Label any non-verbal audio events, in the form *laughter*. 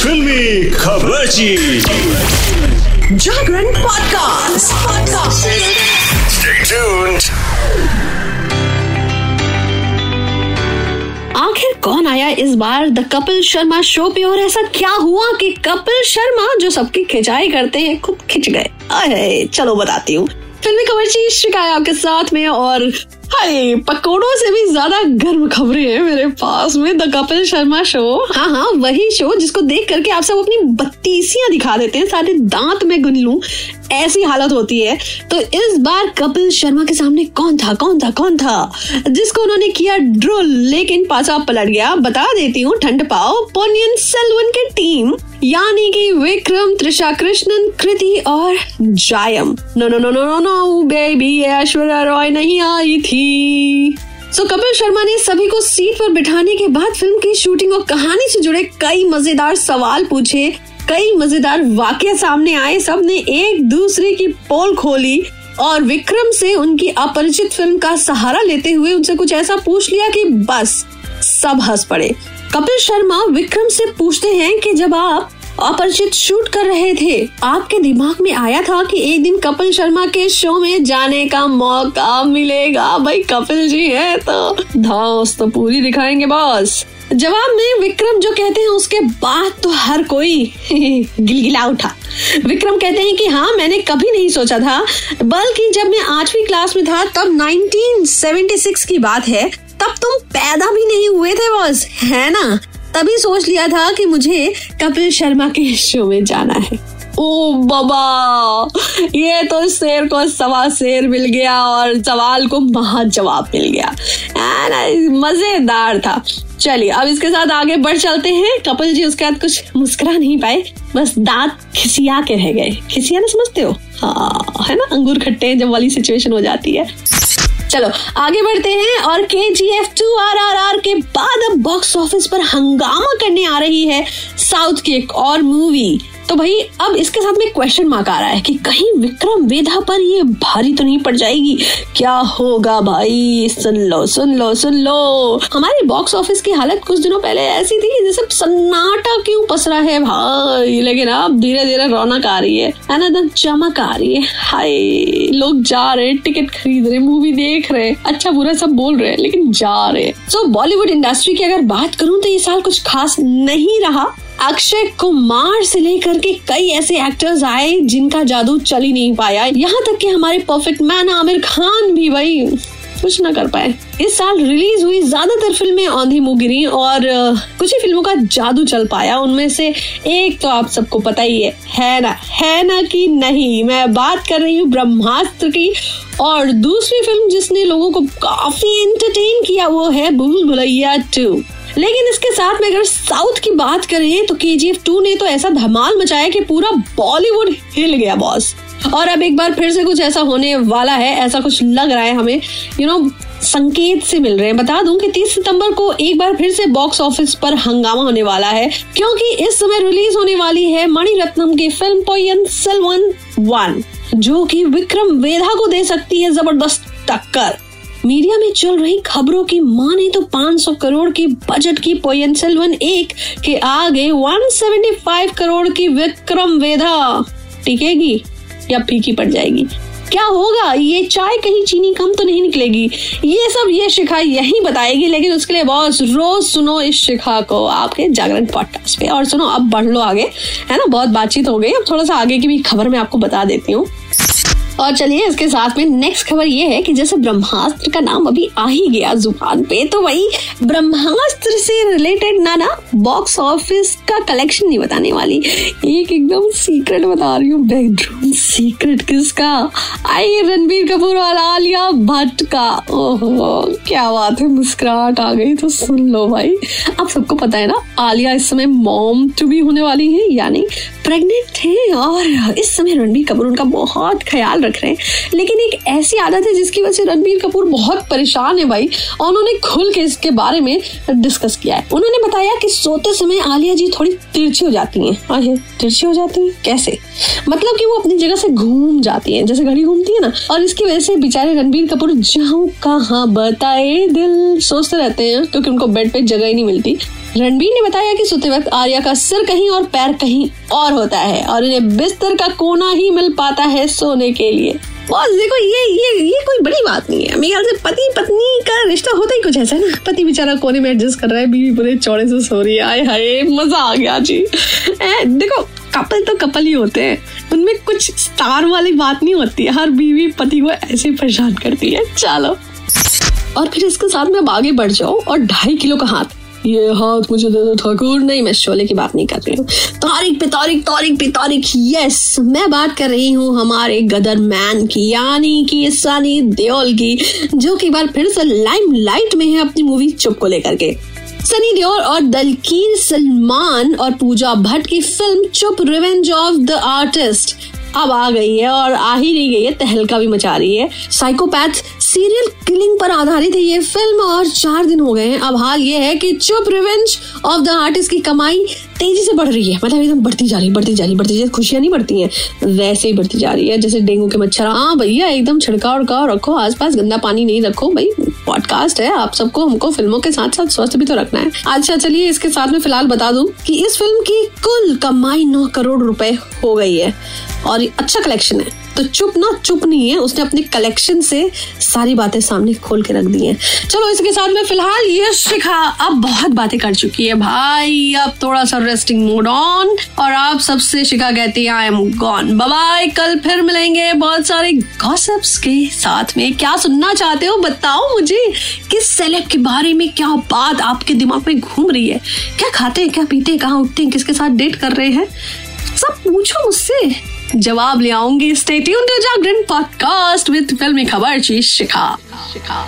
फिल्मी खबरची जागरण podcast podcast आखिर कौन आया इस बार द कपिल शर्मा शो पे? और ऐसा क्या हुआ कि कपिल शर्मा जो सबकी खिंचाई करते हैं खुद खिंच गए। अरे चलो बताती हूँ। फिल्मी कवरची शिकाय आपके साथ में और हाय, पकोड़ों से भी ज़्यादा गर्म खबरें हैं मेरे पास में। द कपिल शर्मा शो हाँ हाँ वही शो जिसको देख करके आप सब अपनी बत्तीसियाँ दिखा देते हैं, सारे दांत में गुन लूँ, ऐसी हालत होती है। तो इस बार कपिल शर्मा के सामने कौन था कौन था कौन था? जिसको उन्होंने किया ड्रोल, लेकिन पासा पलट गया। बता देती हूँ, ठंड पाओ। पोनियन सेल्वन की टीम, यानी कि विक्रम, त्रिशा, कृष्णन, कृति और Jayam. No no no no no no baby Aishwarya Rai नहीं आई थी। सो कपिल शर्मा ने सभी को सीट पर बिठाने के बाद फ़िल्म की शूटिंग और कहानी से जुड़े कई मज़ेदार सवाल पूछे। कई मज़ेदार वाक्य सामने आए। सबने एक दूसरे की पोल खोली और विक्रम से उनकी अपरिचित फ़िल्म का सहारा लेते हुए उनसे कुछ ऐसा पूछ लिया कि बस, सब हंस पड़े। कपिल शर्मा विक्रम से पूछते हैं कि जब आप अपरिचित शूट कर रहे थे। आपके दिमाग में आया था कि एक दिन कपिल शर्मा के शो में जाने का मौका मिलेगा। भाई, कपिल जी है तो धौस तो पूरी दिखाएँगे बॉस। जवाब में विक्रम जो कहते हैं, उसके बाद तो हर कोई *laughs* गिलगिला उठा। विक्रम कहते हैं कि हाँ मैंने कभी नहीं सोचा था, बल्कि जब मैं आठवीं क्लास में था, तब 1976 की बात है, तब तुम पैदा भी नहीं हुए थे बॉस, है ना? तभी सोच लिया था कि मुझे कपिल शर्मा के शो में जाना है। ओ, बाबा! ये तो शेर को सवा शेर मिल गया और सवाल को महा जवाब मिल गया। मज़ेदार था। चलिए, अब इसके साथ आगे बढ़ चलते हैं। कपिल जी, उसके बाद कुछ मुस्कुरा नहीं पाए। बस दांत खिसिया के रह गए। खिसिया ना समझते हो? हाँ है ना? अंगूर खट्टे जब वाली सिचुएशन हो जाती है। चलो, आगे बढ़ते हैं और K G F two R R R के बाद अब बॉक्स ऑफ़िस पर हंगामा करने आ रही है साउथ की एक और मूवी तो भाई, अब इसके साथ में क्वेश्चन मार्क आ रहा है कि कहीं विक्रम वेधा पर ये भारी तो नहीं पड़ जाएगी? क्या होगा भाई? सुन लो सुन लो सुन लो। हमारे बॉक्स ऑफ़िस की हालत कुछ दिनों पहले ऐसी थी जैसे सन्नाटा क्यों पसरा है भाई। लेकिन अब धीरे धीरे रौनक आ रही है चमक आ रही है। हाय। लोग जा रहे हैं, टिकट खरीद रहे मूवी देख रहे हैं। अच्छा बुरा सब बोल रहे हैं, लेकिन जा रहे हैं। सो बॉलीवुड इंडस्ट्री की अगर बात करूँ तो ये साल कुछ खास नहीं रहा। अक्षय कुमार से लेकर के कई ऐसे एक्टर्स आए जिनका जादू चल ही नहीं पाया। यहाँ तक कि हमारे परफेक्ट मैन आमिर खान भी, भाई। कुछ ना कर पाए। इस साल रिलीज़ हुई ज़्यादातर फ़िल्में औंधी मुगिरी और कुछ ही फ़िल्मों का जादू चल पाया। उनमें से एक तो आप सबको पता ही है है ना है ना कि नहीं, मैं बात कर रही हूँ ब्रह्मास्त्र की। और दूसरी फ़िल्म जिसने लोगों को काफ़ी एंटरटेन किया वो है भूल भुलैया टू। लेकिन इसके साथ में अगर साउथ की बात करें तो के जी एफ़ टू ने तो ऐसा धमाल मचाया कि पूरा बॉलीवुड हिल गया, बॉस। और अब एक बार फिर से कुछ ऐसा होने वाला है ऐसा कुछ लग रहा है हमें। यू you नो know, संकेत से मिल रहे हैं। बता दूँ कि 30 सितंबर को एक बार फिर से बॉक्स ऑफ़िस पर हंगामा होने वाला है क्योंकि इस समय रिलीज़ होने वाली है मणिरत्नम की फ़िल्म पोयन सेल्वन वन जो कि विक्रम वेधा को दे सकती है ज़बरदस्त टक्कर। मीडिया में चल रही खबरों की माने तो 500 करोड़ की बजट की पोयन सेल्वन एक के आगे 175 करोड़ की विक्रम वेधा। टिकेगी? या फीकी पड़ जाएगी। क्या होगा? ये चाय कहीं चीनी कम तो नहीं निकलेगी। ये सब ये शिखा यही बताएगी, लेकिन उसके लिए बॉस, रोज सुनो इस शिखा को आपके जागरण पॉडकास्ट पे। और सुनो, अब बढ़ लो आगे। है ना? बहुत बातचीत हो गई। अब थोड़ा सा आगे की भी खबर मैं आपको बता देती हूँ। और चलिए इसके साथ में नेक्स्ट खबर ये है कि जैसे ब्रह्मास्त्र का नाम अभी आ ही गया ज़ुबान पे तो वही ब्रह्मास्त्र से रिलेटेड ना ना बॉक्स ऑफ़िस का कलेक्शन नहीं बताने वाली। एक एकदम सीक्रेट बता रही हूँ बेडरूम सीक्रेट किसका? आई रणबीर कपूर और आलिया भट्ट का। ओहो, क्या बात है, मुस्कुराहट आ गई तो सुन लो भाई। आप सबको पता है ना, आलिया इस समय मॉम टू भी होने वाली है, यानी प्रेग्नेंट है, और इस समय रणबीर कपूर, उनका बहुत ख्याल रख रहे हैं। लेकिन एक ऐसी आदत है जिसकी वजह से रणबीर कपूर बहुत परेशान है भाई, और उन्होंने खुल के इसके बारे में डिस्कस किया है। उन्होंने बताया कि सोते समय आलिया जी थोड़ी तिरछी हो जाती हैं। आहे तिरछी हो जाती हैं? कैसे? मतलब कि वो अपनी जगह से घूम जाती हैं, जैसे घड़ी घूमती है ना। और इसकी वजह से बेचारे रणबीर कपूर जाऊँ कहाँ? बताए दिल, सोचते रहते हैं, क्योंकि उनको बेड पे जगह ही नहीं मिलती। रणबीर ने बताया कि सोते वक्त आर्या का सिर कहीं और पैर कहीं और होता है और इन्हें बिस्तर का कोना ही मिल पाता है सोने के लिए। बॉस देखो ये ये ये कोई बड़ी बात नहीं है। मेरे ख्याल से पति पत्नी का रिश्ता होता ही कुछ ऐसा है ना। पति बेचारा कोने में एडजस्ट कर रहा है बीवी पूरे चौड़े से सो रही है। आए हाय मज़ा आ गया जी। *laughs* ए, देखो कपल तो कपल ही होते हैं। उनमें कुछ स्टार वाली बात नहीं होती। है हर बीवी पति को ऐसे परेशान करती है। चलो। और फिर इसके साथ में आगे बढ़ जाओ और ढाई किलो का हाथ। ये हाथ मुझे दे दो, ठाकुर। नहीं, मैं शोले की बात नहीं कर रही हूँ। तारीख पे तारीख तारीख पे तारीख। यस मैं बात कर रही हूँ हमारे गदर मैन की, यानी कि सनी देओल की, जो कि बार फिर से लाइम लाइट में है अपनी मूवी चुप को लेकर के। सनी देओल और दलकीर सलमान और पूजा भट्ट की फ़िल्म चुप रिवेंज ऑफ़ द आर्टिस्ट अब आ गई है और आ ही नहीं गई है, तहलका भी मचा रही है। साइकोपैथ सीरियल किलिंग पर आधारित है ये फ़िल्म और चार दिन हो गए हैं। अब हाल ये है कि चुप रिवेंज ऑफ़ द आर्टिस्ट की कमाई तेज़ी से बढ़ रही है। मतलब एकदम बढ़ती जा रही है, बढ़ती जा रही बढ़ती जा रही खुशियाँ नहीं बढ़ती हैं, वैसे ही बढ़ती जा रही है। जैसे डेंगू के मच्छर। हाँ भैया, एकदम छिड़काव, उड़काव रखो, आसपास गंदा पानी नहीं रखो। भाई पॉडकास्ट है, आप सबको, हमको फ़िल्मों के साथ साथ स्वस्थ भी तो रखना है। अच्छा चलिए इसके साथ में फ़िलहाल बता दूँ कि इस फ़िल्म की कुल कमाई नौ करोड़ रुपए हो गई है। और अच्छा कलेक्शन है। तो चुप ना, चुप नहीं है। उसने अपने कलेक्शन से सारी बातें सामने खोल के रख दी हैं। चलो, इसके साथ में फ़िलहाल ये शिखा अब बहुत बातें कर चुकी है। भाई, अब थोड़ा सा रेस्टिंग मोड ऑन और आप सबसे शिखा कहती है आई एम गॉन बाय कल फिर मिलेंगे बहुत सारे गॉसिप्स के साथ में। क्या सुनना चाहते हो? बताओ मुझे, किस सेलेब के बारे में क्या बात आपके दिमाग में घूम रही है? क्या खाते हैं, क्या पीते हैं, कहाँ उठते हैं, किसके साथ डेट कर रहे हैं? सब पूछो मुझसे। जवाब ले आऊँगी। स्टेट जागरण पॉडकास्ट विद फिल्मी खबर चीज़ शिखा शिखा